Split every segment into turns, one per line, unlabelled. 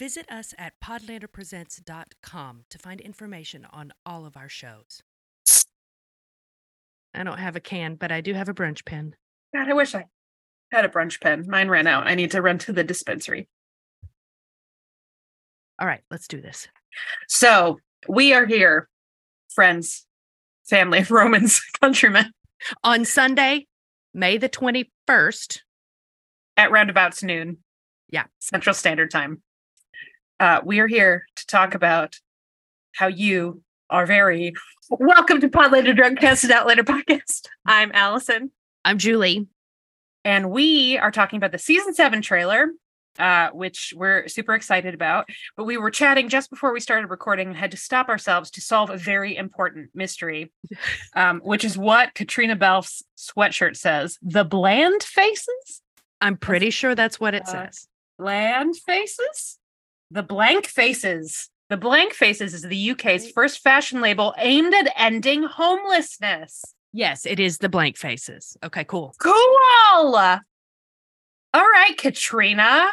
Visit us at podlanderpresents.com to find information on all of our shows. I don't have a can, but I do have a brunch pen.
God, I wish I had a brunch pen. Mine ran out. I need to run to the dispensary.
All right, let's do this.
So we are here, friends, family, Romans, countrymen,
On Sunday, May the 21st.
at roundabouts noon.
Yeah.
Central Standard Time. Uh, we are here to talk about how you are very welcome to Podlander Drugcast and Outlander Podcast. I'm Allison.
I'm Julie.
and we are talking about the season seven trailer uh, which we're super excited about but we were chatting just before we started recording and had to stop ourselves to solve a very important mystery um, which is what Caitriona Balfe's sweatshirt says the bland faces
I'm pretty sure that's what it
Uh,
says.
bland faces the blank faces the blank faces is the uk's first fashion label aimed at ending homelessness
Yes, it is the blank faces. Okay, cool.
Cool. All right, Caitriona.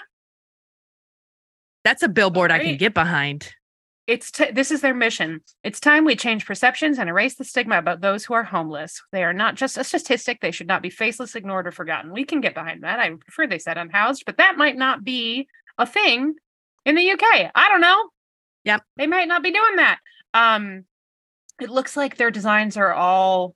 That's a billboard I can get behind.
It's t- this is their mission. It's time we change perceptions and erase the stigma about those who are homeless. They are not just a statistic. They should not be faceless, ignored, or forgotten. We can get behind that. I prefer they said unhoused, but that might not be a thing in the UK. I don't know.
Yep.
They might not be doing that. Um, it looks like their designs are all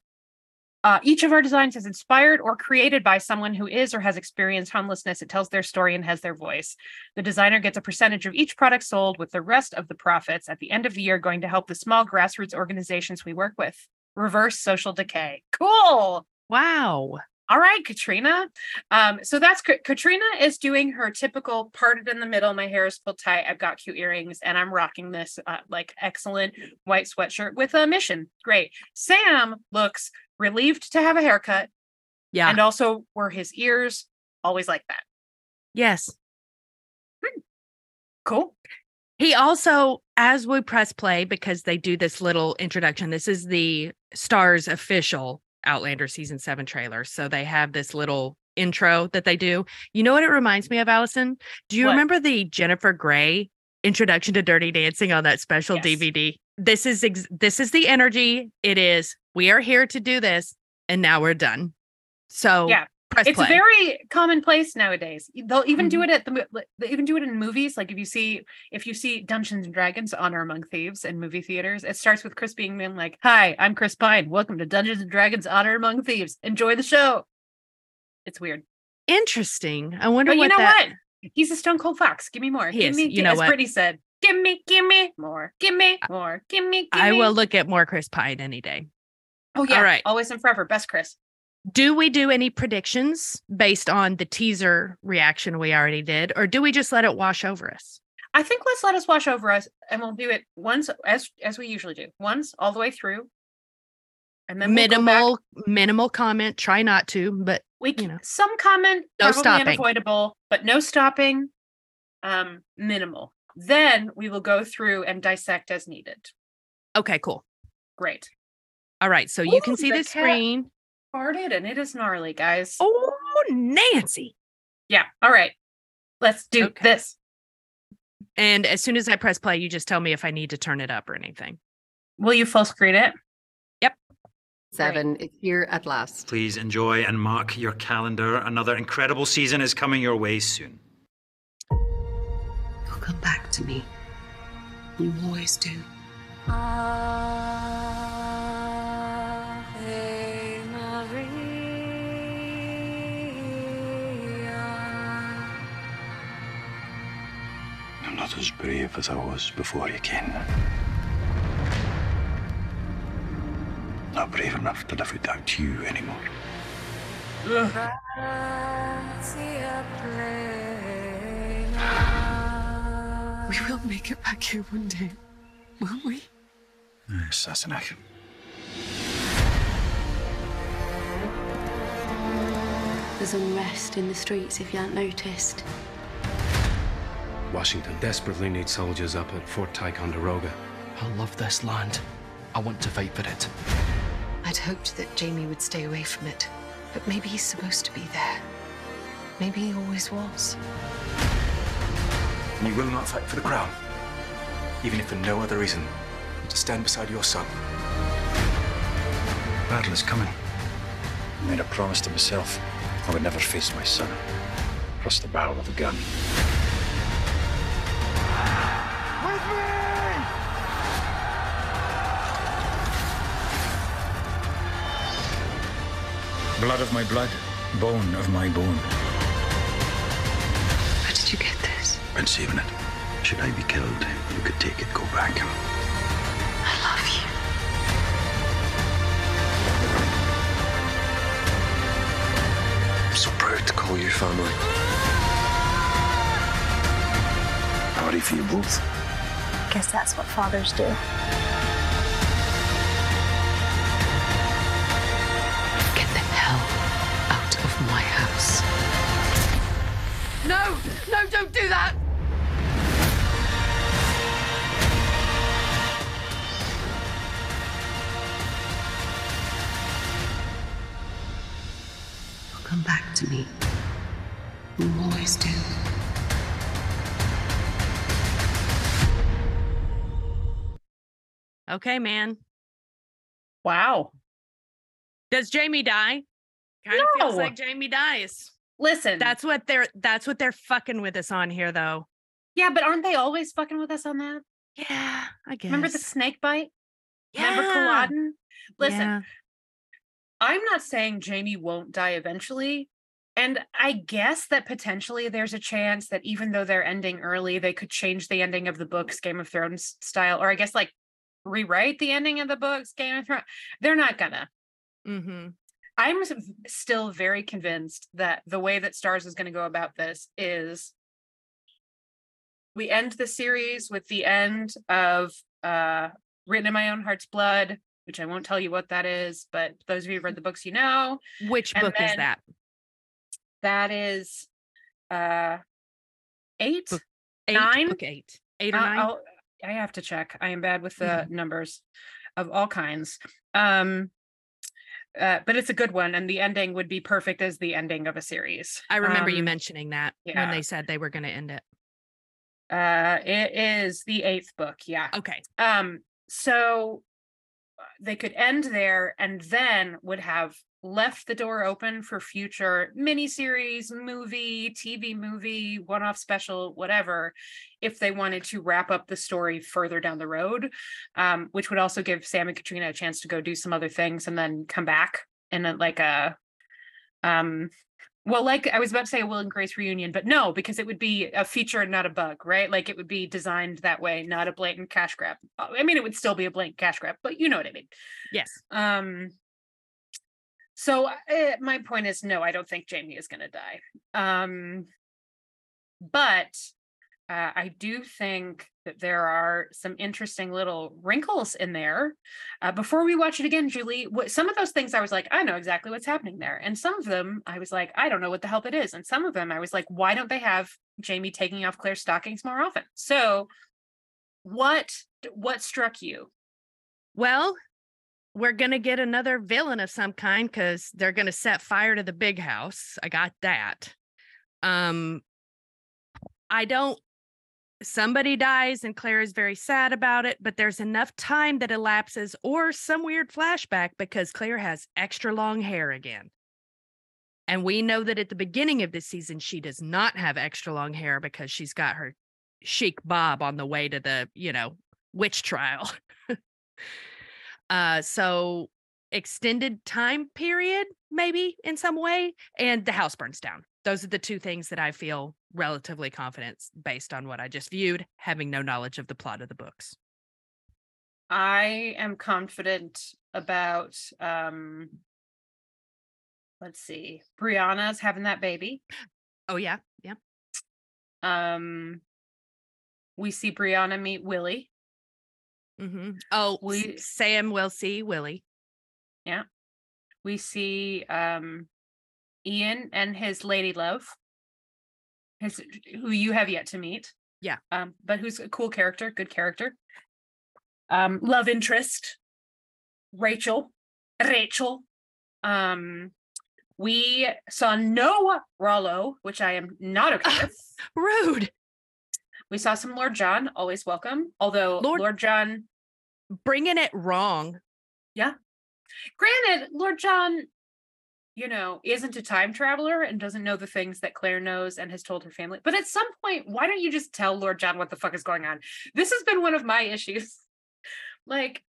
uh, each of our designs is inspired or created by someone who is or has experienced homelessness. It tells their story and has their voice. The designer gets a percentage of each product sold, with the rest of the profits at the end of the year going to help the small grassroots organizations we work with. Reverse social decay. Cool.
Wow.
All right, Caitriona. Um, so that's Caitriona is doing her typical parted in the middle. My hair is pulled tight. I've got cute earrings, and I'm rocking this uh, like excellent white sweatshirt with a mission. Great. Sam looks relieved to have a haircut,
Yeah.
and also were his ears always like that.
yes.
Cool.
He also, as we press play, because they do this little introduction, this is the Stars official Outlander season seven trailer. So they have this little intro that they do. You know what it reminds me of, Allison? Do you
What?
remember the Jennifer Grey introduction to Dirty Dancing on that special
Yes.
DVD? This is ex- this is the energy. It is we are here to do this, and now we're done. So
Yeah.
Press
it's
play.
very commonplace nowadays. They'll even do
Mhm.
it at the they even do it in movies. Like if you see if you see Dungeons and Dragons: Honor Among Thieves in movie theaters, it starts with Chris being like, "Hi, I'm Chris Pine. Welcome to Dungeons and Dragons: Honor Among Thieves. Enjoy the show." It's weird,
Interesting. I wonder
but
what
you know
that.
what? He's a stone cold fox. Give me more.
He
give
is.
me.
You know
as
what?
Britney said, "Give me, give me more. Give me more. Give me." Give
I
me.
will look at more Chris Pine any day.
Oh yeah,
right.
Always and forever, best Chris.
Do we do any predictions based on the teaser reaction we already did, or do we just let it wash over us?
I think let's let us wash over us, and we'll do it once as as we usually do. Once all the way through, and then we'll
minimal, minimal comment. Try not to, but
We
you
can,
know.
some comment
No
probably
stopping.
unavoidable, but no stopping. Um, minimal. Then we will go through and dissect as needed.
okay, cool.
Great.
All right, so you can see
the
the screen.
Farted and it is gnarly, guys.
Oh, Nancy!
Yeah. All right. Let's do
Okay.
this.
And as soon as I press play, you just tell me if I need to turn it up or anything.
Will you full screen it? Yep.
Seven is here at last.
Please enjoy and mark your calendar. Another incredible season is coming your way soon.
You'll come back to me. You always do. Ah.
I'm not as brave as I was before you came. Not brave enough to live without you anymore.
We will make it back here one day, won't we?
Yes, that's enough.
There's unrest in the streets if you haven't noticed.
Washington desperately needs soldiers up at Fort Ticonderoga.
I love this land. I want to fight for it.
I'd hoped that Jamie would stay away from it, but maybe he's supposed to be there. Maybe he always was.
And you will not fight for the crown.
Even if for no other reason than to stand beside your son.
Battle is coming. I made a promise to myself I would never face my son across the barrel of a gun. Blood of my blood, bone of my bone.
Where did you get this?
Been saving it. Should I be killed, you could take it, go back.
I love you.
I'm so proud to call you family. I'm ready for you both.
Guess that's what fathers do.
No! No, don't do that! You'll come back to me. You always do.
Okay, man.
Wow.
Does Jamie die? Kind of feels like Jamie dies.
Listen,
That's what they're that's what they're fucking with us on here though.
yeah, but aren't they always fucking with us on that?
Yeah, I guess.
Remember the snake bite?
Yeah. Remember.
Culloden? Listen,
Yeah.
I'm not saying Jamie won't die eventually. And I guess that potentially there's a chance that even though they're ending early, they could change the ending of the books Game of Thrones style, or I guess like rewrite the ending of the books Game of Thrones. They're not gonna.
Mm-hmm.
I'm still very convinced that the way that Stars is going to go about this is we end the series with the end of uh Written in My Own Heart's Blood, which I won't tell you what that is, but those of you who read the books, you know.
Which
And
book is that?
That is uh eight.
Book Eight,
nine?
book eight. Eight or
Uh,
9
I'll- I have to check. I am bad with the
Mhm.
numbers of all kinds. Um uh, but it's a good one, and the ending would be perfect as the ending of a series.
I remember you
Um,
mentioning that when they said they were going to end it.
Uh, it is the eighth book. Yeah.
Okay.
Um, so uh, they could end there and then would have left the door open for future miniseries, movie, TV movie, one off special, whatever, if they wanted to wrap up the story further down the road, um, which would also give Sam and Caitriona a chance to go do some other things and then come back in a, like a, um, well, like I was about to say a Will and Grace reunion, but no, because it would be a feature and not a bug, right? Like it would be designed that way, not a blatant cash grab. I mean, it would still be a blatant cash grab, but you know what I mean.
Yes.
Um. So uh, my point is, no, I don't think Jamie is going to die. Um. But uh, I do think that there are some interesting little wrinkles in there. Uh, before we watch it again, Julie, what, some of those things I was like, I know exactly what's happening there, and some of them I was like, I don't know what the hell it is, and some of them I was like, why don't they have Jamie taking off Claire's stockings more often? So, what what struck you?
Well, we're going to get another villain of some kind because they're going to set fire to the big house. I got that. Um, I don't. Somebody dies and Claire is very sad about it, but there's enough time that elapses or some weird flashback because Claire has extra long hair again. And we know that at the beginning of this season, she does not have extra long hair because she's got her chic bob on the way to the, you know, witch trial. uh, so extended time period, maybe in some way, and the house burns down. Those are the two things that I feel relatively confident based on what I just viewed, having no knowledge of the plot of the books.
I am confident about um let's see. Brianna's having that baby.
Oh yeah, yeah.
Um we see Brianna meet Willie.
Hmm Oh,
We-
Sam will see Willie. Yeah.
We see um Ian and his lady love. His who you have yet to meet.
Yeah.
Um, but who's a cool character, good character. Um, love interest. Rachel. Rachel. Um we saw no Rollo, which I am not okay with.
Rude.
We saw some Lord John, always welcome. Although
Lord-
Lord John
Bringing it wrong. Yeah.
Granted, Lord John, you know, isn't a time traveler and doesn't know the things that Claire knows and has told her family. But at some point, why don't you just tell Lord John what the fuck is going on? This has been one of my issues. like,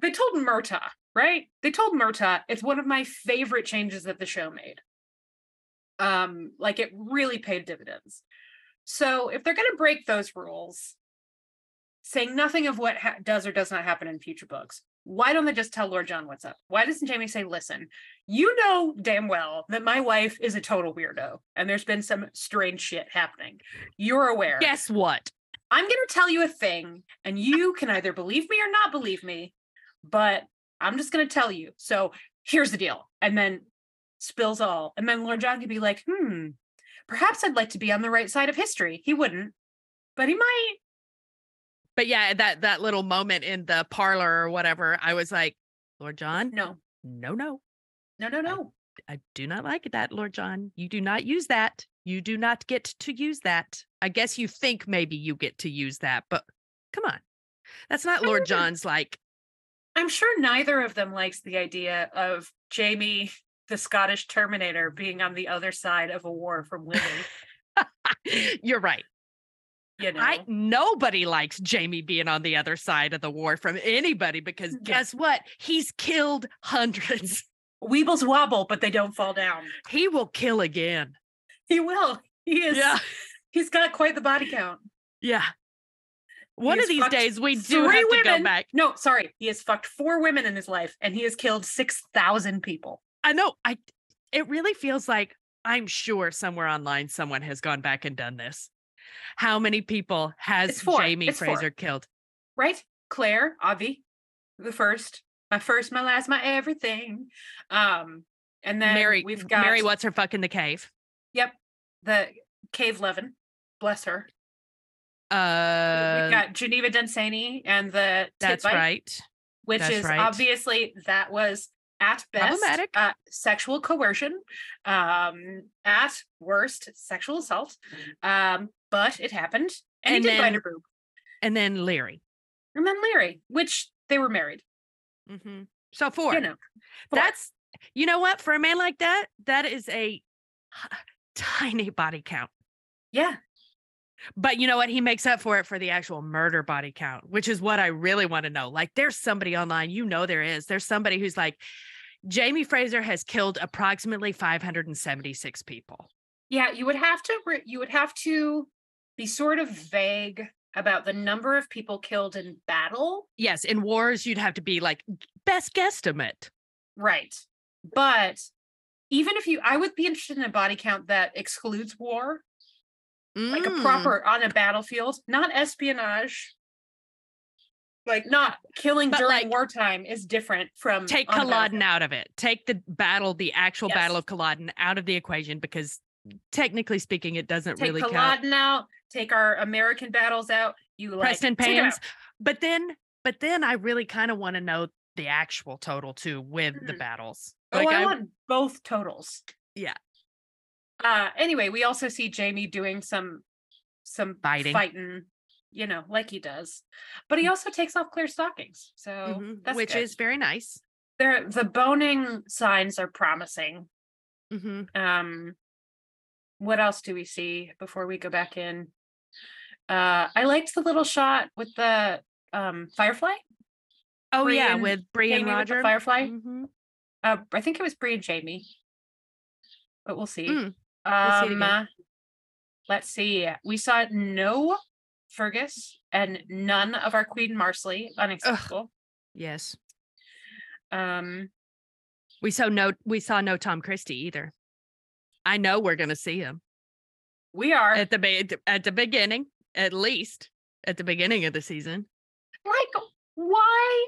they told Murtagh, right? They told Murtagh it's one of my favorite changes that the show made. Um, like it really paid dividends. So if they're to break those rules, saying nothing of what ha- does or does not happen in future books, why don't they just tell Lord John what's up? Why doesn't Jamie say, listen, you know damn well that my wife is a total weirdo and there's been some strange shit happening. You're aware.
Guess what?
I'm going to tell you a thing and you can either believe me or not believe me, but I'm just going to tell you. So here's the deal. And then spills all. And then Lord John could be like, hmm, perhaps I'd like to be on the right side of history. He wouldn't, but he might.
But yeah, that that little moment in the parlor or whatever, I was like, Lord John,
No,
no, no.
no, no, no.
I do not like that, Lord John. You do not use that. You do not get to use that. I guess you think maybe you get to use that, but come on. That's not Lord John's like,
I'm sure neither of them likes the idea of Jamie, the Scottish Terminator, being on the other side of a war from winning.
you're right.
You know,
I nobody likes Jamie being on the other side of the war from anybody because
Yeah.
guess what? He's killed hundreds.
Weebles wobble, but they don't fall down.
He will kill again.
He will. He is.
Yeah.
He's got quite the body count.
Yeah. One of these days we do
Three
have to
women.
go back.
No, sorry. He has fucked four women in his life, and he has killed six thousand people.
I know. I it really feels like I'm sure somewhere online someone has gone back and done this. How many people has Jamie
It's four.
Fraser killed?
Right? Claire, Avi, the first, my first, my last, my everything. Um, and then
Mary
we've got
Mary what's her fuck in the cave?
Yep, the Cave Levin. Bless her.
Uh
we've got Geneva Dunsany and the
that's
Bite,
right.
which
That's
is
right.
obviously that was at best uh, sexual coercion, um, at worst sexual assault. Um, but it happened, and,
And
he did
then-
her boob.
And then Laoghaire.
And then Larry, which they were married.
Mm-hmm. So four.
You know, four.
That's you know what? For a man like that, that is a tiny body count.
yeah.
But you know what? He makes up for it for the actual murder body count, which is what I really want to know. Like, there's somebody online, you know, there is. There's somebody who's like, Jamie Fraser has killed approximately 576 people.
Yeah, you would have to you would have to be sort of vague about the number of people killed in battle.
Yes, in wars, you'd have to be like best guesstimate.
Right. But even if you I would be interested in a body count that excludes war, like a
Mm.
proper on a battlefield, not espionage. Like not killing
But,
during
like,
wartime is different from
Take Culloden out of it. Take the battle, the actual battle of Culloden out of the equation because technically speaking, it doesn't
Take
really count.
Culloden out, take our American battles out. You like
Preston
'em
Payne's. But then, but then I really kind of want to know the actual total too with the
Mhm.
battles.
Oh,
Like
I,
I,
want both totals.
Yeah.
Uh anyway, we also see Jamie doing some some
Fighting.
fighting, you know, like he does. But he also takes off clear stockings. So
Mhm,
that's
which
good.
is very nice.
there the boning signs are promising.
hmm
Um what else do we see before we go back in? Uh I liked the little shot with the um firefly.
Oh yeah, with Bree and
Jamie with the
Roger.
Firefly.
Mhm.
Uh I think it was Bree and Jamie. But we'll see.
Mm, we'll see
Um, uh, let's see. We saw no Fergus and none of our Queen Marsali. Unacceptable.
Yes,
Um,
we saw no we saw no Tom Christie either. I know we're gonna see him
we are
at the be- at the beginning, at least at the beginning of the season.
like, why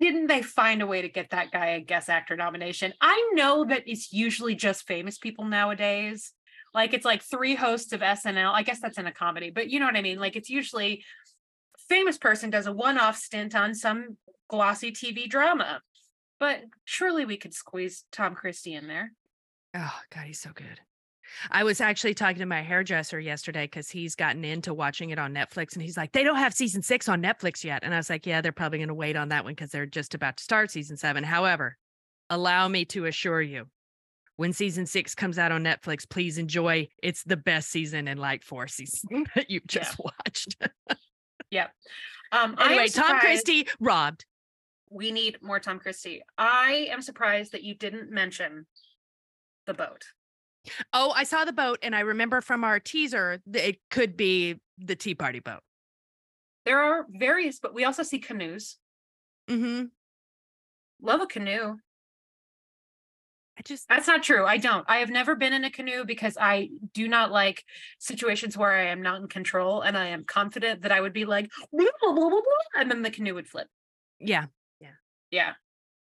didn't they find a way to get that guy a guest actor nomination? I know that it's usually just famous people nowadays. Like it's like three hosts of SNL. I guess that's in a comedy, but you know what I mean? Like it's usually famous person does a one-off stint on some glossy TV drama. But surely we could squeeze Tom Christie in there.
Oh God, he's so good. I was actually talking to my hairdresser yesterday because he's gotten into watching it on Netflix and he's like, they don't have season six on Netflix yet. And I was like, yeah, they're probably going to wait on that one because they're just about to start season seven. However, allow me to assure you, when season six comes out on Netflix, please enjoy. It's the best season in like four seasons that you've just watched.
Yep. Um,
anyway, Tom Christie robbed.
We need more Tom Christie. I am surprised that you didn't mention the boat.
Oh, I saw the boat and I remember from our teaser that it could be the Tea Party boat.
There are various, but we also see canoes.
Mm-hmm.
Love a canoe.
I just
That's not true. I don't. I have never been in a canoe because I do not like situations where I am not in control and I am confident that I would be like, blah, blah, blah, blah, blah, and then the canoe would flip.
Yeah.
Yeah. Yeah.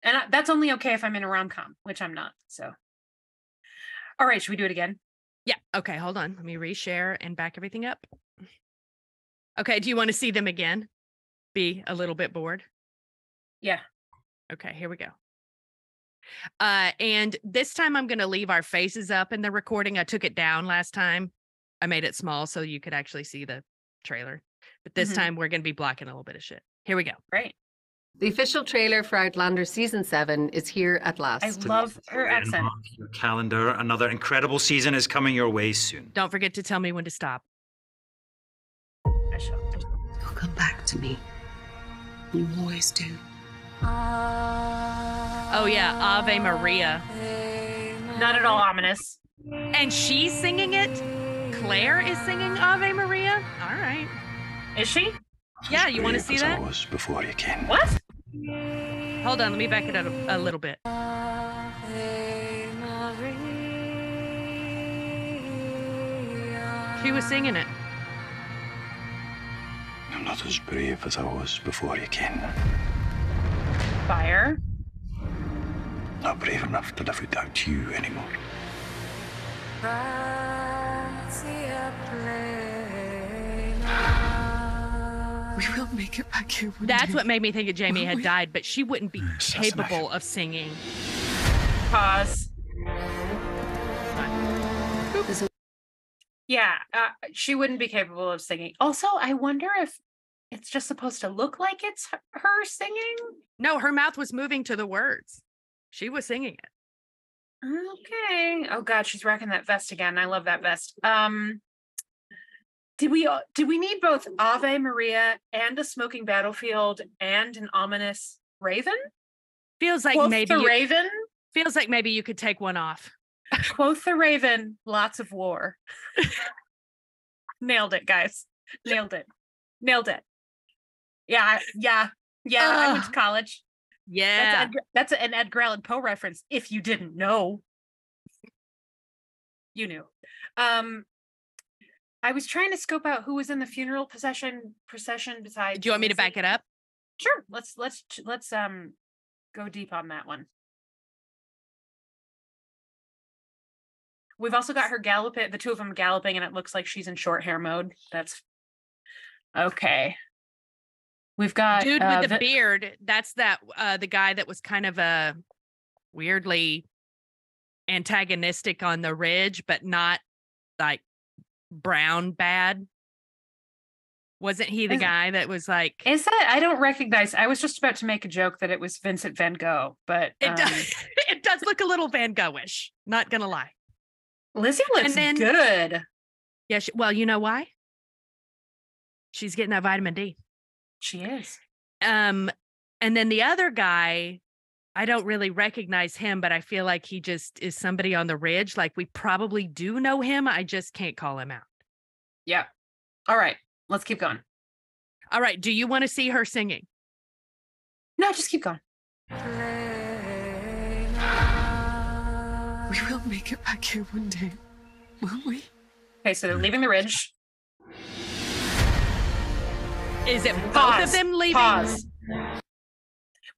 And I, that's only okay if I'm in a rom com, which I'm not. So, all right. Should we do it again?
Yeah. Okay, hold on. Let me reshare and back everything up. Okay, do you want to see them again? Be a little bit bored?
Yeah.
Okay, here we go. Uh and this time I'm going to leave our faces up in the recording. I took it down last time. I made it small so you could actually see the trailer. But this
Mhm.
time we're going to be blocking a little bit of shit. Here we go.
Right.
The official trailer for Outlander season seven is here at last.
I love her
And
accent.
mark your calendar. Another incredible season is coming your way soon.
Don't forget to tell me when to stop.
I shall.
You'll come back to me. You always do.
Oh yeah, Ave Maria.
Not at all ominous.
And she's singing it. Claire is singing Ave Maria. All right.
Is she?
Yeah, you want to see that?
was before you came.
What?
Hold on, let me back it up a, a little bit. She was singing it.
I'm not as brave as I was before you came.
Fire.
Not brave enough to live without you anymore.
We will make it back here one
That's
day.
what made me think that Jamie
Will
had
we?
died, but she wouldn't be
Assassination.
capable of singing.
Pause. Yeah, uh, she wouldn't be capable of singing. Also, I wonder if it's just supposed to look like it's her singing.
No, her mouth was moving to the words. She was singing it.
Okay. Oh God, she's rocking that vest again. I love that vest. Um, did we did we need both Ave Maria and a smoking battlefield and an ominous raven?
Feels like
Quoth
maybe
the
you,
raven.
feels like maybe you could take one off.
Quoth the raven. Lots of war. Nailed it, guys. Nailed it. Nailed it. Yeah, yeah, yeah. I went to college.
Yeah.
That's, that's an Edgar Allan Poe reference. If you didn't know, you knew. Um, I was trying to scope out who was in the funeral procession procession besides.
Do you want me to back it up?
Sure. Let's let's let's um go deep on that one. We've also got her galloping, the two of them galloping, and it looks like she's in short hair mode. That's okay. We've got
Dude
uh,
with the
Vi-
beard, that's that uh the guy that was kind of a weirdly antagonistic on the ridge, but not like brown bad. Wasn't he the
Is-
guy that was like
Is that I don't recognize? I was just about to make a joke that it was Vincent Van Gogh, but
it
um,
does it does look a little Van Gogh-ish, not gonna lie.
Lizzie looks
then-
good.
Yeah, she, well, you know why? She's getting that vitamin D.
She is.
Um, and then the other guy, I don't really recognize him, but I feel like he just is somebody on the ridge. Like we probably do know him. I just can't call him out.
Yeah. All right. Let's keep going.
All right. Do you want to see her singing?
No, just keep going.
We will make it back here one day, won't we?
Okay, so they're leaving the ridge.
Is it both
Pause.
of them leaving?
Pause.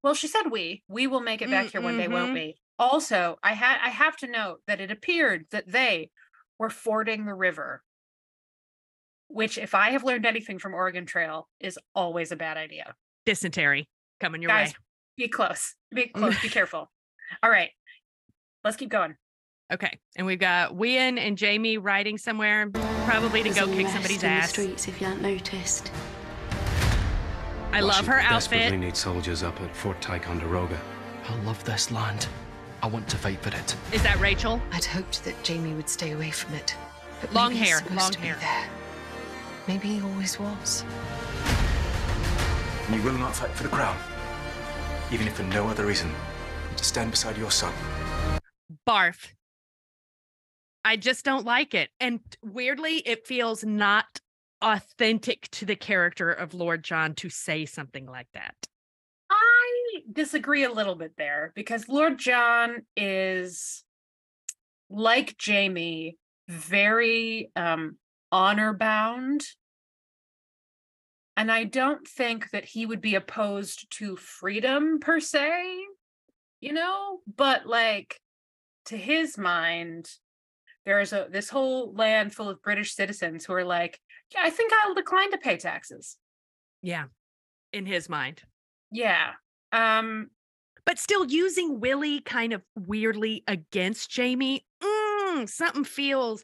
Well, she said we. We will make it back
Mm,
here one day, won't we? Also, I had I have to note that it appeared that they were fording the river. Which, if I have learned anything from Oregon Trail, is always a bad idea.
Dysentery coming your
Guys,
way.
be close. Be close. be careful. All right. Let's keep going.
Okay. And we've got Wien and Jamie riding somewhere, probably to
There's
go kick
unrest
somebody's
in the
ass.
streets if you haven't noticed.
I love her
Desperately
outfit.
need soldiers up at Fort Ticonderoga.
I love this land. I want to fight for it.
Is that Rachel?
I'd hoped that Jamie would stay away from it. But
Long
maybe he's
hair,
supposed
long
to be
hair.
there. Maybe he always was.
And you will not fight for the crown. Even if for no other reason than to stand beside your son.
Barf. I just don't like it. And weirdly, it feels not authentic to the character of Lord John to say something like that.
I disagree a little bit there because Lord John is like Jamie, very um honor bound. And I don't think that he would be opposed to freedom per se, you know, but like to his mind, there's a this whole land full of British citizens who are like, I think I'll decline to pay taxes.
Yeah. In his mind.
Yeah. Um
But still using Willie kind of weirdly against Jamie. Mm, something feels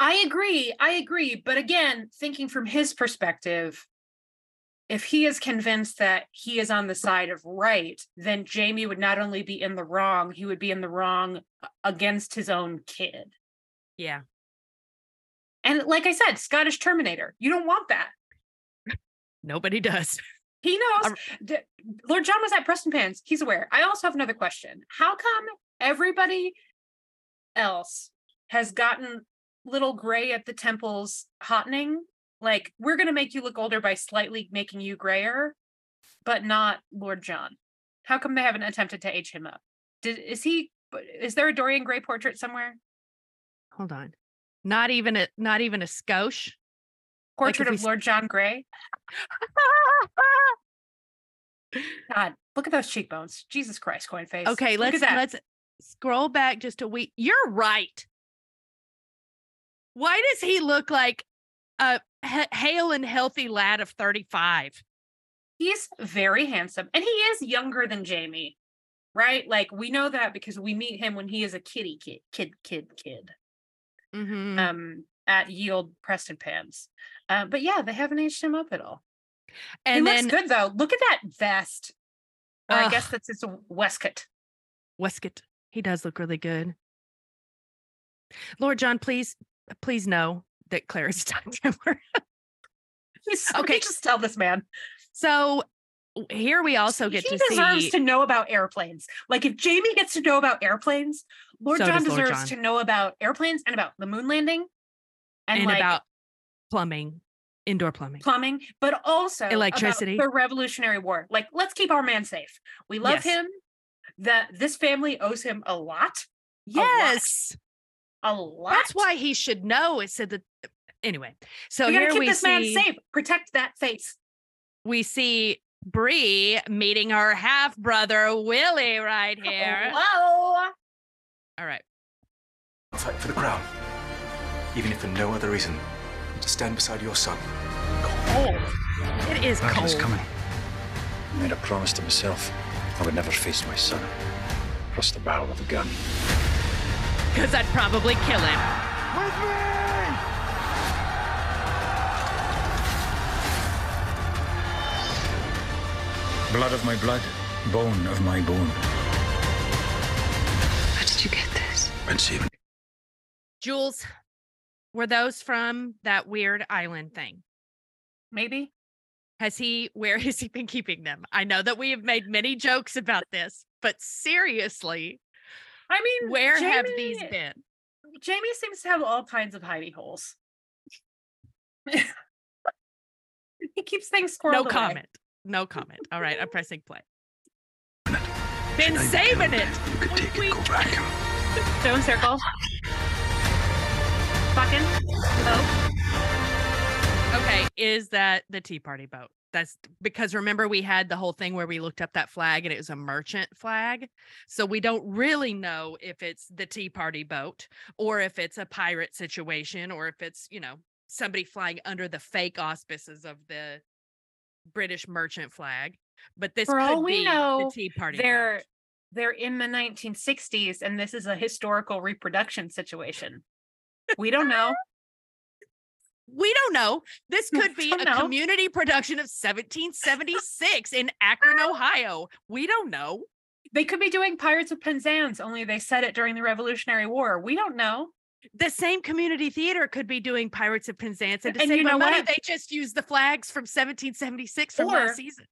I agree. I agree. But again, thinking from his perspective, if he is convinced that he is on the side of right, then Jamie would not only be in the wrong, he would be in the wrong against his own kid.
yeah.
And like I said, Scottish Terminator, you don't want that.
Nobody does.
He knows. Lord John was at Preston Pans. He's aware. I also have another question. How come everybody else has gotten little gray at the temples hottening? Like, we're going to make you look older by slightly making you grayer, but not Lord John. How come they haven't attempted to age him up? Did, is he, is there a Dorian Gray portrait somewhere?
Hold on. Not even a not even a skosh.
Portrait
we
of Lord John Gray? God, look at those cheekbones. Jesus Christ, coin face.
Okay,
Look
let's let's scroll back just a week. You're right. Why does he look like a hale and healthy lad of 35?
he's very handsome and he is younger than Jamie, right? Like we know that because we meet him when he is a kitty kid, kid, kid, kid,
Mhm.
um, at Yield Preston Pans. Uh, but yeah, they haven't aged him up at all.
and
he
then
looks good though. Look at that vest. Or I guess that's his waistcoat.
Westcott, he does look really good. Lord John, please, please know that Claire is Tom Taylor.
He's,
Okay.
just tell this man.
So here we also get
he
to
deserves
see.
to know about airplanes. Like if Jamie gets to know about airplanes, Lord
So
John
Lord
deserves
John.
to know about airplanes and about the moon landing and,
and
like
about plumbing, indoor plumbing.
plumbing, but also
Electricity.
the Revolutionary War. Like, let's keep our man safe. We love
Yes.
him. That this family owes him a lot. lot.
Yes.
A lot.
That's why he should know. It said that. Anyway, so
we gotta
here
keep
we
this man
see
safe. Protect that face.
we see Bree meeting her half brother Willie right oh, here.
Hello.
All right,
I'll fight for the crown. Even if for no other reason than to stand beside your son. Cold.
It is
Battle is coming. I made a promise to myself. I would never face my son across the barrel of a gun.
because I'd probably kill him.
Blood of my blood, bone of my bone.
How did you get this?
And saving.
Jules, were those from that weird island thing?
Maybe.
Has he? Where has he been keeping them? I know that we have made many jokes about this, but seriously,
I mean,
where have these been?
Jamie seems to have all kinds of hidey holes. he keeps things squirreled
No
away.
comment. No comment. All right, I'm pressing play. Been saving it.
You could take it, go back.
Stone circle. Fucking. Oh.
Okay, is that the Tea Party boat? That's because remember we had the whole thing where we looked up that flag and it was a merchant flag. So we don't really know if it's the Tea Party boat or if it's a pirate situation or if it's, you know, somebody flying under the fake auspices of the British merchant flag. But this
For
could
all we
be
know,
the Tea Party
They're
boat.
they're in the 1960s and this is a historical reproduction situation. We don't know.
We don't know. This could be a
know.
community production of 1776 in Akron, Ohio. We don't know.
They could be doing Pirates of Penzance, only they said it during the Revolutionary War. We don't know.
The same community theater could be doing Pirates of Penzance, and to
And
save
you know
money,
what?
they just use the flags from 1776 from
Or-
last season.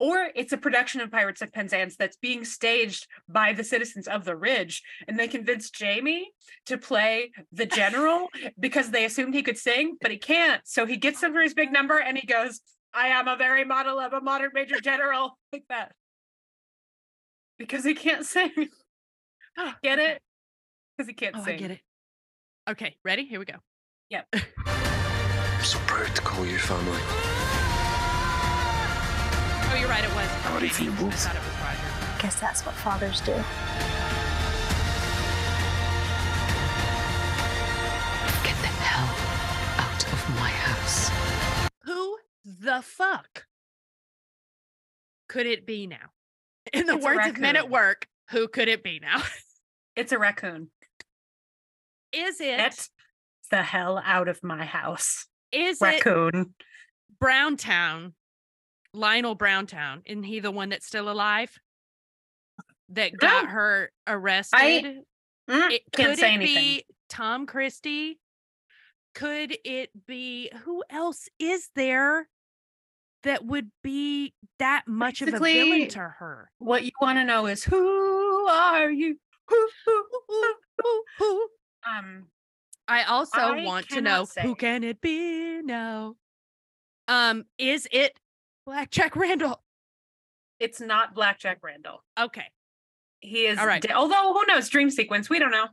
Or it's a production of Pirates of Penzance that's being staged by the citizens of the Ridge. And they convinced Jamie to play the general because they assumed he could sing, but he can't. So he gets oh him for his big number and he goes, I am a very model of a modern major general, like that. Because he can't sing. Get it? Because he can't
Oh,
sing.
I get it. Okay, ready? Here we go. Yep.
I'm so proud to call you family.
Oh, you're right. It was.
I'm ready for you
Jamie. I thought it was Roger.
Guess that's what fathers do.
Get the hell out of my house.
Who the fuck could it be now? In the
It's
words of Men at. Work, who could it be now?
It's a raccoon.
Is it?
Get the hell out of my house.
Is it
Raccoon.
Browntown? Lionel Browntown. Isn't he the one that's still alive? That got her arrested?
Mm,
it,
can't
could
say
it
anything.
be Tom Christie? Could it be who else is there that would be that much of a villain to her?
What you want to know is who are you? Who, who, who, who, who? Um,
I also
I
want to know who can it be now? Um, is it Blackjack Randall?
it's not Blackjack Randall.
Okay,
He is.
All right.
de- although who knows? Dream sequence. We don't know.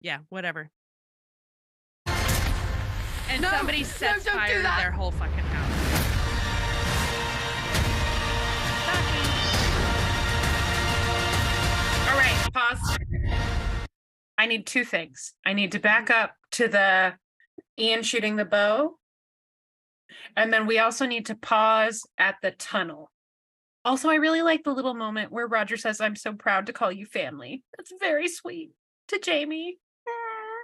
yeah, whatever. And
No,
somebody
no,
sets
don't
fire to their whole fucking house.
All right, pause. I need two things. I need to back mm-hmm. up to the Ian shooting the bow. And then we also need to pause at the tunnel. Also, I really like the little moment where Roger says, I'm so proud to call you family. That's very sweet to Jamie.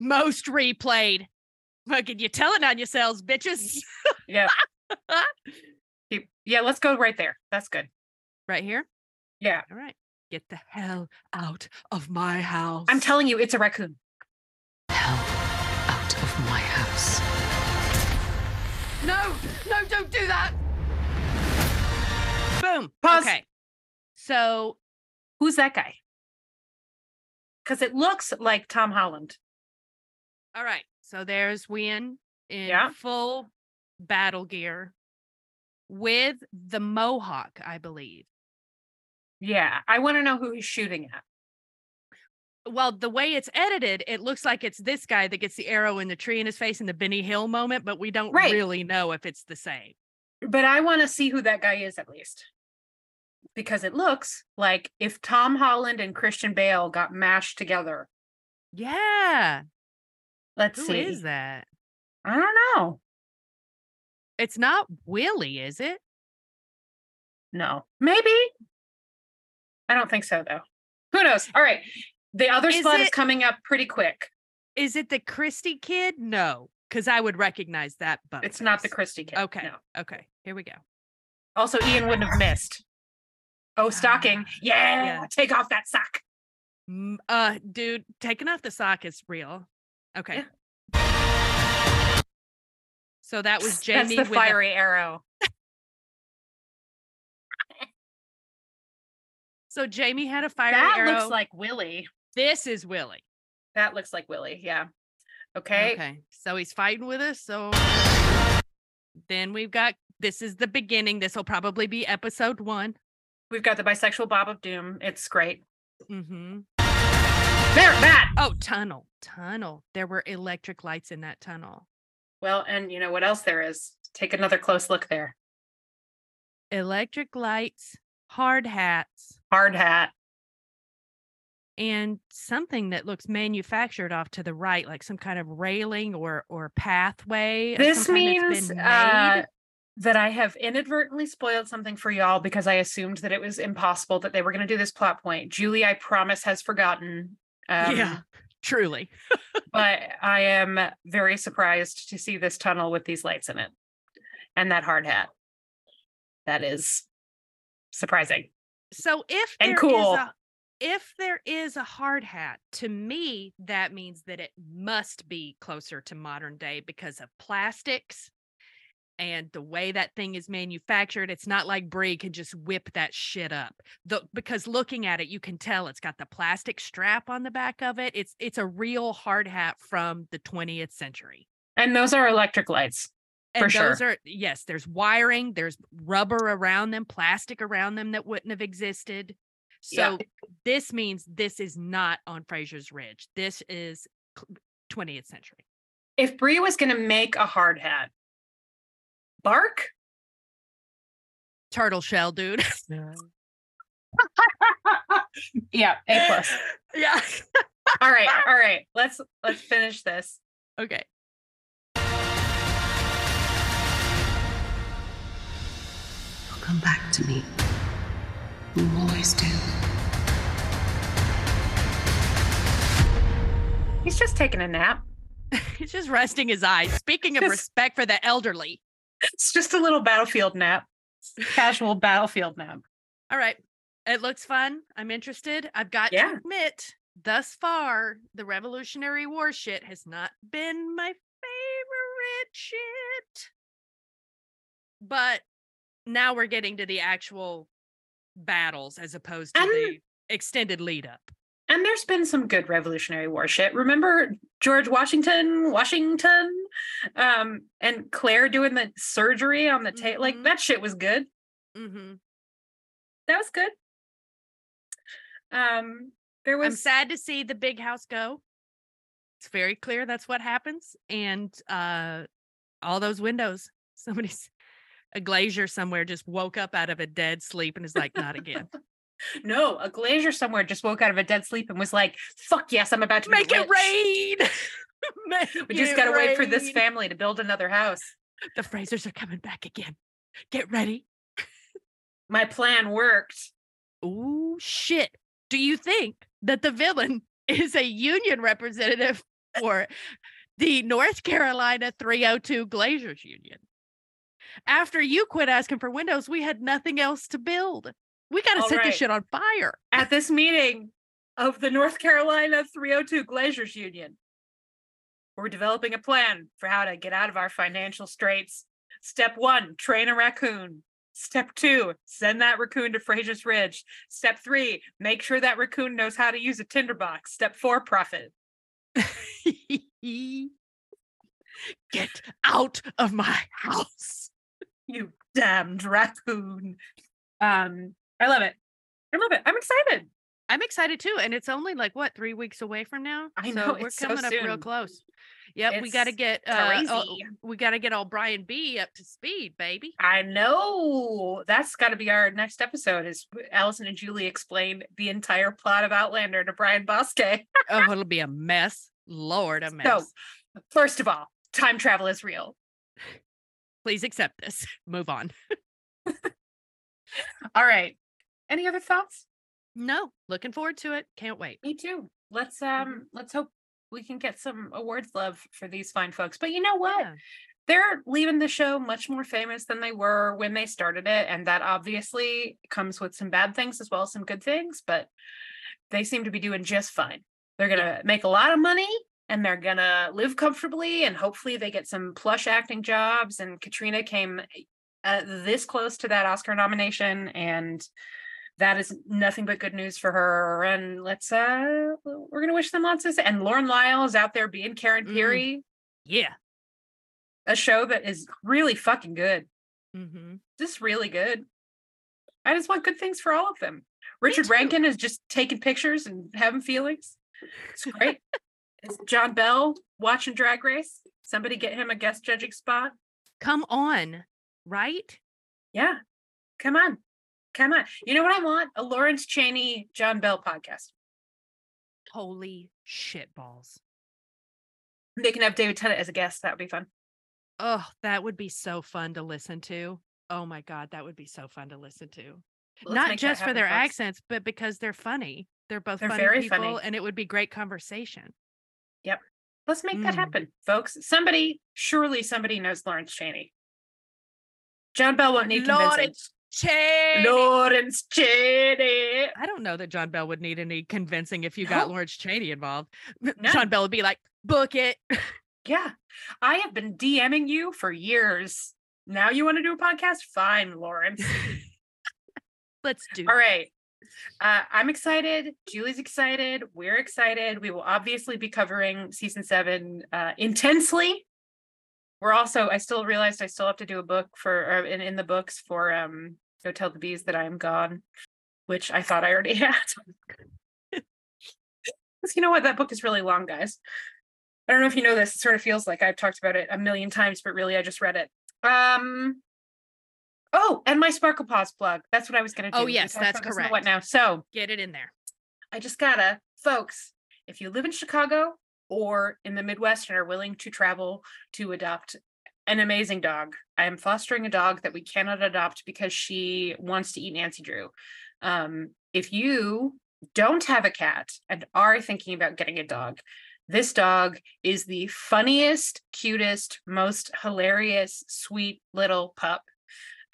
Most replayed. Fucking, you telling on yourselves, bitches.
Mm-hmm. Yeah. Yeah, let's go right there. That's good.
right here.
Yeah.
All right. Get the hell out of my house.
I'm telling you, it's a raccoon.
Hell out of my house. No, no, don't do that.
Boom.
Pause.
Okay. So
Who's that guy? Because it looks like Tom Holland.
All right. So there's Win in
Yeah.
full battle gear with the Mohawk, I believe.
Yeah. I want to know who he's shooting at.
Well, the way it's edited, it looks like it's this guy that gets the arrow in the tree in his face in the Benny Hill moment, but we don't
Right.
really know if it's the same.
But I want to see who that guy is at least. Because it looks like if Tom Holland and Christian Bale got mashed together.
Yeah.
Let's
Who
see.
is that?
I don't know.
It's not Willie, is it?
No. Maybe. I don't think so though. Who knows? All right. The other
Is
spot is coming up pretty quick.
Is it the Christie kid? No, because I would recognize that. But
It's not the Christie kid.
Okay.
No.
Okay. Here we go.
Also, Ian wouldn't have missed. Oh, stocking. Yeah,
yeah.
Take off that sock.
Uh, dude, taking off the sock is real. Okay. So that was Jamie
That's the
with a-
fiery arrow.
So Jamie had a fiery
that
arrow.
looks like Willie.
this is Willie.
That looks like Willie. Yeah. Okay.
Okay. So he's fighting with us. So then we've got this is the beginning. This will probably be episode one.
We've got the bisexual Bob of Doom. It's great.
Mm-hmm.
There, that.
Oh, tunnel, tunnel. There were electric lights in that tunnel.
Well, and you know what else there is? Take another close look there.
Electric lights, hard hats,
Hard hat.
and something that looks manufactured off to the right, like some kind of railing or or pathway.
This
some
means uh, that I have inadvertently spoiled something for y'all because I assumed that it was impossible that they were going to do this plot point. Julie, I promise, has forgotten. Um,
yeah, truly.
but I am very surprised to see this tunnel with these lights in it and that hard hat. That is surprising.
So if
And
there is
cool.
a if there is a hard hat, to me that means that it must be closer to modern day because of plastics and the way that thing is manufactured. It's not like Brie could just whip that shit up. The, because looking at it, you can tell it's got the plastic strap on the back of it. It's it's a real hard hat from the 20th century.
And those are electric lights. For
And those
sure.
are yes, there's wiring, there's rubber around them, plastic around them that wouldn't have existed.
Yeah.
So this means this is not on Fraser's Ridge. This is 20th century.
If Brie was going to make a hard hat, bark?
Turtle shell, dude.
yeah, A plus.
yeah.
All right, all right. Let's let's finish this.
okay.
Come back to me. You always do.
He's just taking a nap.
He's just resting his eyes. Speaking of respect for the elderly.
It's just a little battlefield nap. Casual battlefield nap.
All right. It looks fun. I'm interested. I've got
Yeah.
to admit, thus far, the Revolutionary War shit has not been my favorite shit. But now we're getting to the actual battles as opposed to
And-
the extended lead up.
And there's been some good Revolutionary War shit. Remember George Washington, Washington, um, and Claire doing the surgery on the tape? Like
Mhm.
that shit was good.
hmm
That was good. Um, there was
I'm sad to see the big house go. It's very clear that's what happens. And uh all those windows, somebody's a glazier somewhere just woke up out of a dead sleep and is like, not again.
no a glazier somewhere just woke out of a dead sleep and was like, "Fuck yes, I'm about to
Make it rain. Make
We just gotta wait for this family to build another house."
The Frasers are coming back again. Get ready.
My plan worked.
Oh shit. Do you think that the villain is a union representative for the North Carolina 302 Glaziers Union? After you quit asking for windows, we had nothing else to build. We got to set
right.
this shit on fire.
At this meeting of the North Carolina 302 Glaziers Union, we're developing a plan for how to get out of our financial straits. Step one, train a raccoon. Step two, send that raccoon to Fraser's Ridge. Step three, make sure that raccoon knows how to use a tinderbox. Step four, profit.
Get out of my house.
You damned raccoon. Um, I love it. I love it. I'm excited.
I'm excited too. And it's only like what, three weeks away from now?
I
So
know,
we're
it's so
coming up real close. Yep, we got to get uh, oh, we got to get all Brian B up to speed, baby.
I know. That's got to be our next episode. Is Allison and Julie explain the entire plot of Outlander to Brian Bosque.
oh, it'll be a mess. Lord, a mess.
So, first of all, time travel is real.
Please accept this. Move on.
All right. Any other thoughts?
No, looking forward to it. Can't wait.
Me too. Let's um let's hope we can get some awards love for these fine folks. But you know what?
Yeah.
They're leaving the show much more famous than they were when they started it. And that obviously comes with some bad things as well as some good things, but they seem to be doing just fine. They're gonna make a lot of money and they're gonna live comfortably and hopefully they get some plush acting jobs. And Caitriona came uh, this close to that Oscar nomination and that is nothing but good news for her. And let's uh we're gonna wish them lots of and Lauren Lyle is out there being Karen
Mm.
Pirie,
Yeah.
a show that is really fucking good.
Mm-hmm.
Just really good. I just want good things for all of them. Richard. Rankin is just taking pictures and having feelings. It's great. is John Bell watching Drag Race? Somebody get him a guest judging spot.
Come on, right?
Yeah. Come on. Come on. You know what I want? A Lawrence Chaney John Bell podcast.
Holy shit balls.
They can have David Tennant as a guest. That would be fun.
Oh, that would be so fun to listen to. Oh my god, that would be so fun to listen to.
Let's
Not just for their
folks.
accents, but because they're funny. They're both
They're
funny
very
people,
funny.
and it would be great conversation.
Let's make that
Mm.
happen, folks. Somebody, surely somebody knows Lawrence Chaney. John Bell won't need convincing.
Lawrence Chaney.
Lawrence Chaney.
I don't know that John Bell would need any convincing if you got Lawrence Chaney involved.
No.
John Bell would be like, "Book it."
Yeah. I have been DMing you for years. Now you want to do a podcast? Fine, Lawrence.
Let's do. It.
All right. Uh, I'm excited. Julie's excited. We're excited. We will obviously be covering season seven uh, intensely. We're also, I still realized I still have to do a book for, or in, in the books for um, Go Tell the Bees That I Am Gone, which I thought I already had. Because you know what? That book is really long, guys. I don't know if you know this. It sort of feels like I've talked about it a million times, but really I just read it. Um, Oh, and my Sparkle Paws plug. That's what I was going to do.
Oh, yes, that's
about this in the
correct.
What now? So
Get it in there.
I just gotta, folks, if you live in Chicago or in the Midwest and are willing to travel to adopt an amazing dog, I am fostering a dog that we cannot adopt because she wants to eat Nancy Drew. Um, if you don't have a cat and are thinking about getting a dog, this dog is the funniest, cutest, most hilarious, sweet little pup.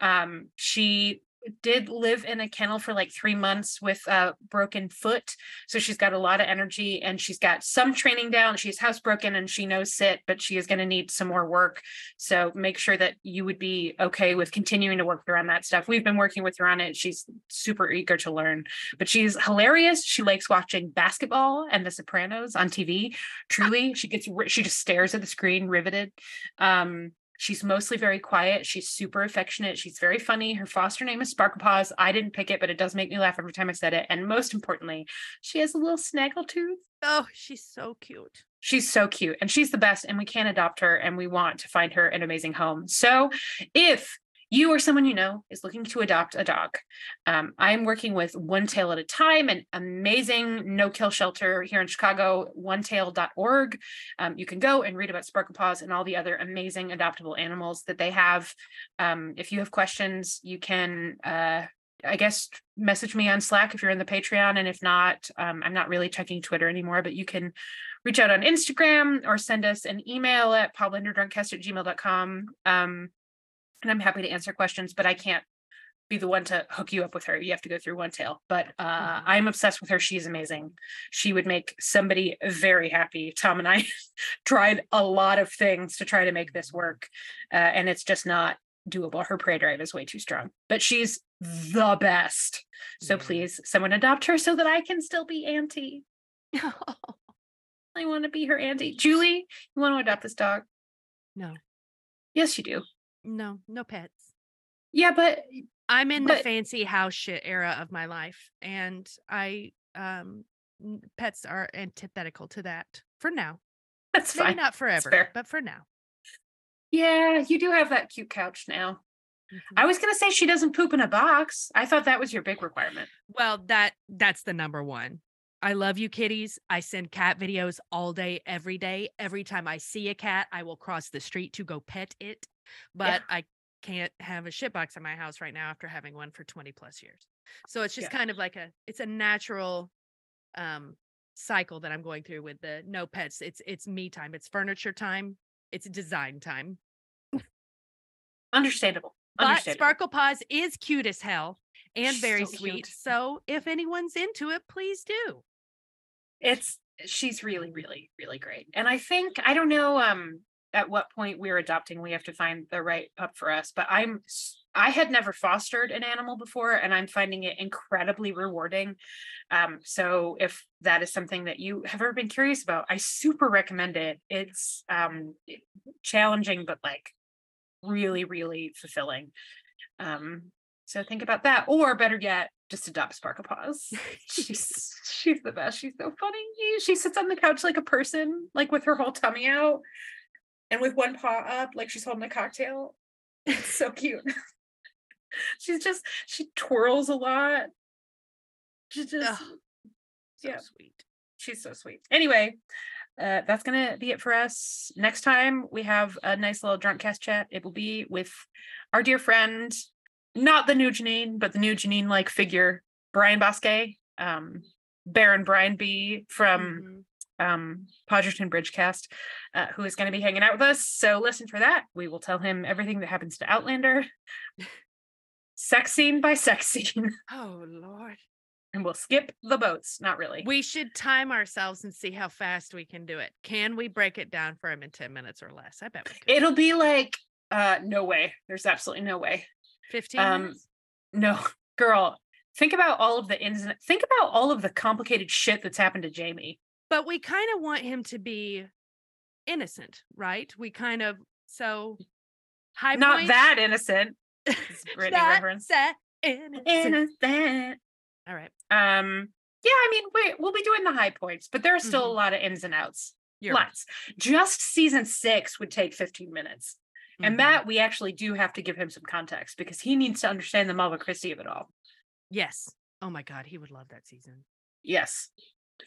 Um, she did live in a kennel for like three months with a broken foot. So she's got a lot of energy and she's got some training down. She's housebroken and she knows sit, but she is going to need some more work. So make sure that you would be okay with continuing to work around that stuff. We've been working with her on it. She's super eager to learn, but she's hilarious. She likes watching basketball and The Sopranos on TV. Truly, she gets she just stares at the screen, riveted. Um, She's mostly very quiet. She's super affectionate. She's very funny. Her foster name is Sparkle Paws. I didn't pick it, but it does make me laugh every time I said it. And most importantly, she has a little snaggle tooth.
Oh, she's so cute.
She's so cute and she's the best, and we can't adopt her, and we want to find her an amazing home. So, if you or someone you know is looking to adopt a dog, um, I am working with One Tail at a Time, an amazing no kill shelter here in Chicago, onetail.org. Um, you can go and read about Sparkle Paws and all the other amazing adoptable animals that they have. Um, if you have questions, you can. Uh, I guess message me on Slack if you're in the Patreon. And if not, um, I'm not really checking Twitter anymore, but you can reach out on Instagram or send us an email at podlanderdrunkcast at gmail.com. Um, and I'm happy to answer questions, but I can't be the one to hook you up with her. You have to go through one tail. But uh, I'm obsessed with her. She's amazing. She would make somebody very happy. Tom and I tried a lot of things to try to make this work, uh, and it's just not doable. Her prey drive is way too strong, but she's the best. So
Yeah.
please, someone adopt her so that I can still be auntie. I want to be her auntie. Julie, you want to adopt this dog?
no,
Yes, you do.
No, no pets.
Yeah, but
I'm in the fancy house shit era of my life, and I um pets are antithetical to that for now.
that's
Maybe
fine.
not forever, but for now.
Yeah, you do have that cute couch now.
Mhm.
I was gonna say she doesn't poop in a box. I thought that was your big requirement.
Well, that that's the number one. I love you kitties. I send cat videos all day, every day. Every time I see a cat, I will cross the street to go pet it. But I can't have a shit box in my house right now after having one for 20 plus years. So it's just
Yeah.
kind of like a it's a natural um cycle that I'm going through with the no pets. It's it's me time, it's furniture time, it's design time.
Understandable.
But Sparkle Paws is cute as hell and very
so
sweet.
cute.
So if anyone's into it, please do.
It's she's really, really, really great. And I think I don't know um at what point we're adopting, we have to find the right pup for us. But I'm i had never fostered an animal before, and I'm finding it incredibly rewarding. Um, so if that is something that you have ever been curious about, I super recommend it. It's um challenging, but like really, really fulfilling. Um, so think about that, or better yet, just adopt Sparkle Paws. she's she's the best. She's so funny. She sits on the couch like a person, like with her whole tummy out, and with one paw up, like she's holding a cocktail. It's so cute. she's just she twirls a lot. She just
So
Yeah.
sweet.
she's so sweet. Anyway, uh, that's gonna be it for us. Next time we have a nice little drunk cast chat. It will be with our dear friend, not the new Janine, but the new Janine like figure, Brian Bosque, um, Baron Brian B from
Mhm.
um Podgerton Bridgecast, uh, who is going to be hanging out with us. So listen for that. We will tell him everything that happens to Outlander, sex scene by sex scene,
Oh Lord.
and we'll skip the boats. Not really.
We should time ourselves and see how fast we can do it. Can we break it down for him in 10 minutes or less? I bet we could.
It'll be like, uh, no way. There's absolutely no way.
15
um,
minutes?
No, girl. Think about all of the ins and think about all of the complicated shit that's happened to Jamie.
But we kind of want him to be innocent, right? We kind of so high
Not
point-
that innocent.
Not
reference.
that innocent.
Innocent.
All right.
Um, yeah, I mean, we we'll be doing the high points, but there are still a
Mhm.
lot of ins and outs.
You're right.
Lots. Just season six would take 15 minutes. And
Mhm.
that we actually do have to give him some context because he needs to understand the Malva Christie of it all.
Yes. Oh my God, he would love that season.
Yes.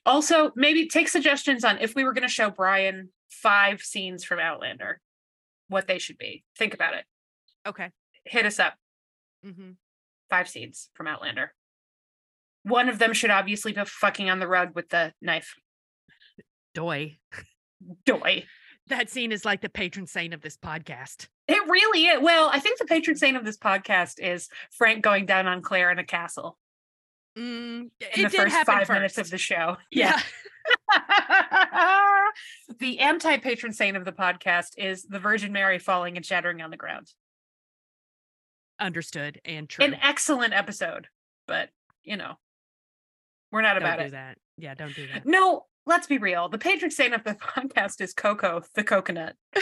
Also, maybe take suggestions on if we were going to show Brian five scenes from Outlander, what they should be. Think about it.
Okay.
Hit us up.
hmm
Five scenes from Outlander. One of them should obviously be fucking on the rug with the knife.
Doy.
Doy.
That scene is like the patron saint of this podcast.
It really is. Well, I think the patron saint of this podcast is Frank going down on Claire in a castle
Mm,
in
it
the
did
first
happen
five minutes of the show.
Yeah.
the anti patron saint of the podcast is the Virgin Mary falling and shattering on the ground.
Understood and true.
An excellent episode, but you know, we're not
don't
about
do
it.
that. Yeah, don't do that.
No, let's be real. The patron saint of the podcast is Coco the coconut.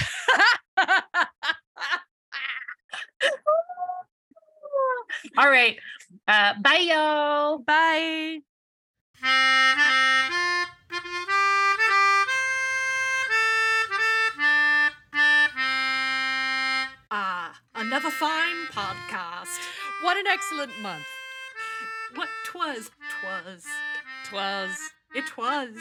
All right. Uh bye y'all.
Bye.
Ah, another fine podcast.
What an excellent month.
What twas, twas,
Twas.
it was.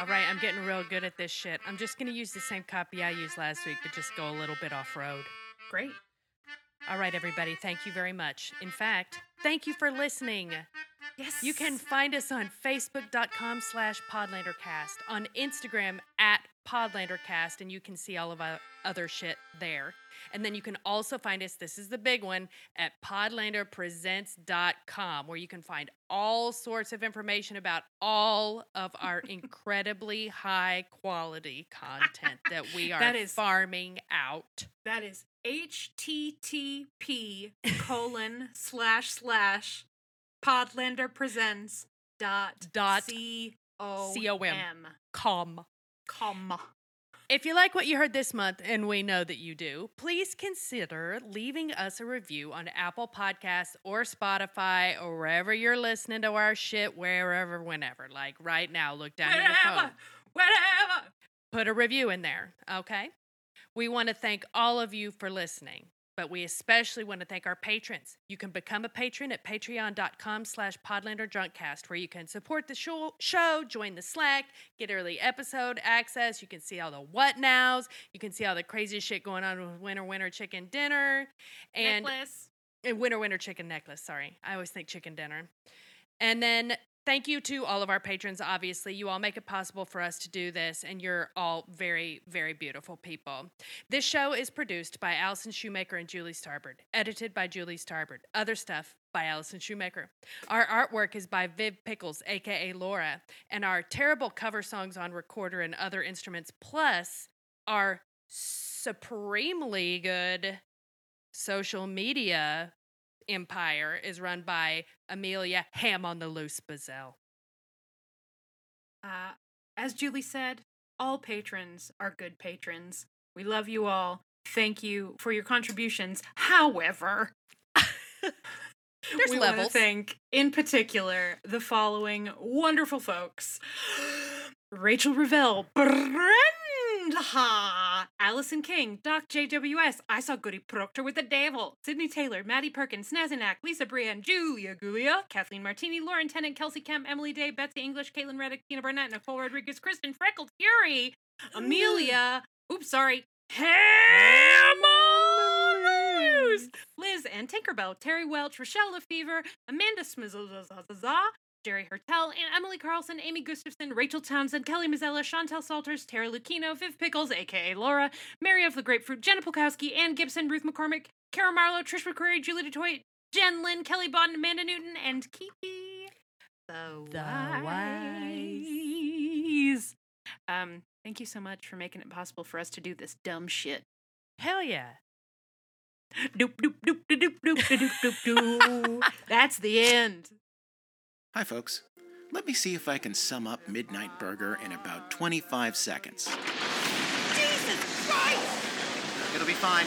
All right, I'm getting real good at this shit. I'm just going to use the same copy I used last week, but just go a little bit off road.
Great.
All right, everybody, thank you very much. In fact, thank you for listening.
Yes.
You can find us on Facebook.com slash PodlanderCast, on Instagram at PodlanderCast, and you can see all of our other shit there. And then you can also find us, this is the big one, at podlanderpresents.com, where you can find all sorts of information about all of our incredibly high quality content that we are
That is-
farming out.
That is http colon slash slash Podlander presents dot
Dot
c o m
Com.
Com.
If you like what you heard this month, and we know that you do, please consider leaving us a review on Apple Podcasts or Spotify or wherever you're listening to our shit, wherever, whenever. Like right now, look down at your phone.
Whatever.
Put a review in there, okay? We want to thank all of you for listening, but we especially want to thank our patrons. You can become a patron at patreon.com slash podlanderdrunkcast, where you can support the show, show, join the Slack, get early episode access. You can see all the what nows. You can see all the crazy shit going on with Winter Winter Chicken Dinner and
Necklace.
and winter winter chicken necklace sorry i always think chicken dinner and then thank you to all of our patrons. Obviously you all make it possible for us to do this and you're all very very beautiful people. This show is produced by allison shoemaker and julie starbird edited by julie starbird. Other stuff by allison shoemaker. Our artwork is by viv pickles aka laura and our terrible cover songs on recorder and other instruments plus our supremely good social media empire is run by Amelia Ham on the Loose Bazell.
Uh, as Julie said, all patrons are good patrons. We love you all. Thank you for your contributions. However,
There's
we want to
levels.
thank, in particular, the following wonderful folks: Rachel Revelle, Brenda,
Allison King, Doc JWS, I saw Goody Proctor with the Devil, Sydney Taylor, Maddie Perkins, Snazenak, Lisa Brian, Julia Gulia, Kathleen Martini, Lauren Tennant, Kelsey Kemp, Emily Day, Betsy English, Caitlin Reddick, Tina Burnett, Nicole Rodriguez, Kristen Freckled Fury, Amelia, mm. oops, sorry, Hammer, Liz and Tinkerbell, Terry Welch, Rochelle Lefevre, Amanda Smizzle, Jerry Hertel, and Emily Carlson, Amy Gustafson, Rachel Townsend, Kelly Mazzella, Chantel Salters, Tara Lucchino, Viv Pickles, aka Laura, Mary of the Grapefruit, Jenna Polkowski, Ann Gibson, Ruth McCormick, Kara Marlowe, Trish McCreary, Julie DeToit, Jen Lynn, Kelly Bond, Amanda Newton, and Kiki. The,
The
Wise. Um, thank you so much for making it possible for us to do this dumb shit.
Hell yeah.
Doop doop doop doop doop doop doop doop. That's the end.
Hi, folks. Let me see if I can sum up Midnight Burger in about 25 seconds.
Jesus Christ!
It'll be fine.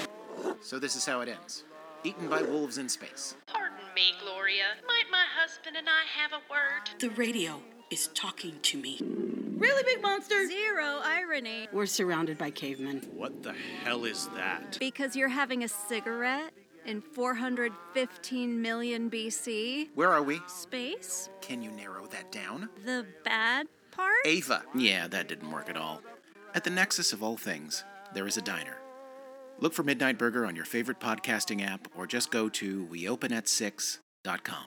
So, this is how it ends Eaten by wolves in space.
Pardon me, Gloria. Might my husband and I have a word?
The radio is talking to me.
Really big monster?
Zero irony.
We're surrounded by cavemen.
What the hell is that?
Because you're having a cigarette in 415 million BC.
Where are we?
Space?
Can you narrow that down?
The bad part?
Ava. Yeah, that didn't work at all. At the nexus of all things, there is a diner. Look for Midnight Burger on your favorite podcasting app or just go to weopenat6.com.